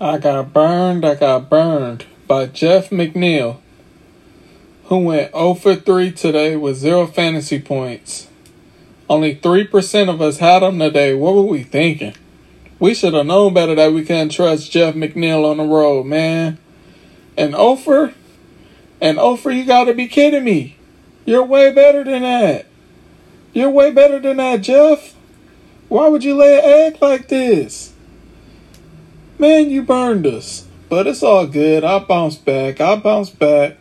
I got burned, I got burned by Jeff McNeil, who went 0 for 3 today with zero fantasy points. Only 3% of us had him today. What were we thinking? We should have known better that we couldn't trust Jeff McNeil on the road, man. And oh Ofer? And oh Ofer, you gotta be kidding me. You're way better than that. You're way better than that, Jeff. Why would you lay an egg like this? Man, you burned us. But it's all good. I'll bounce back. I'll bounce back.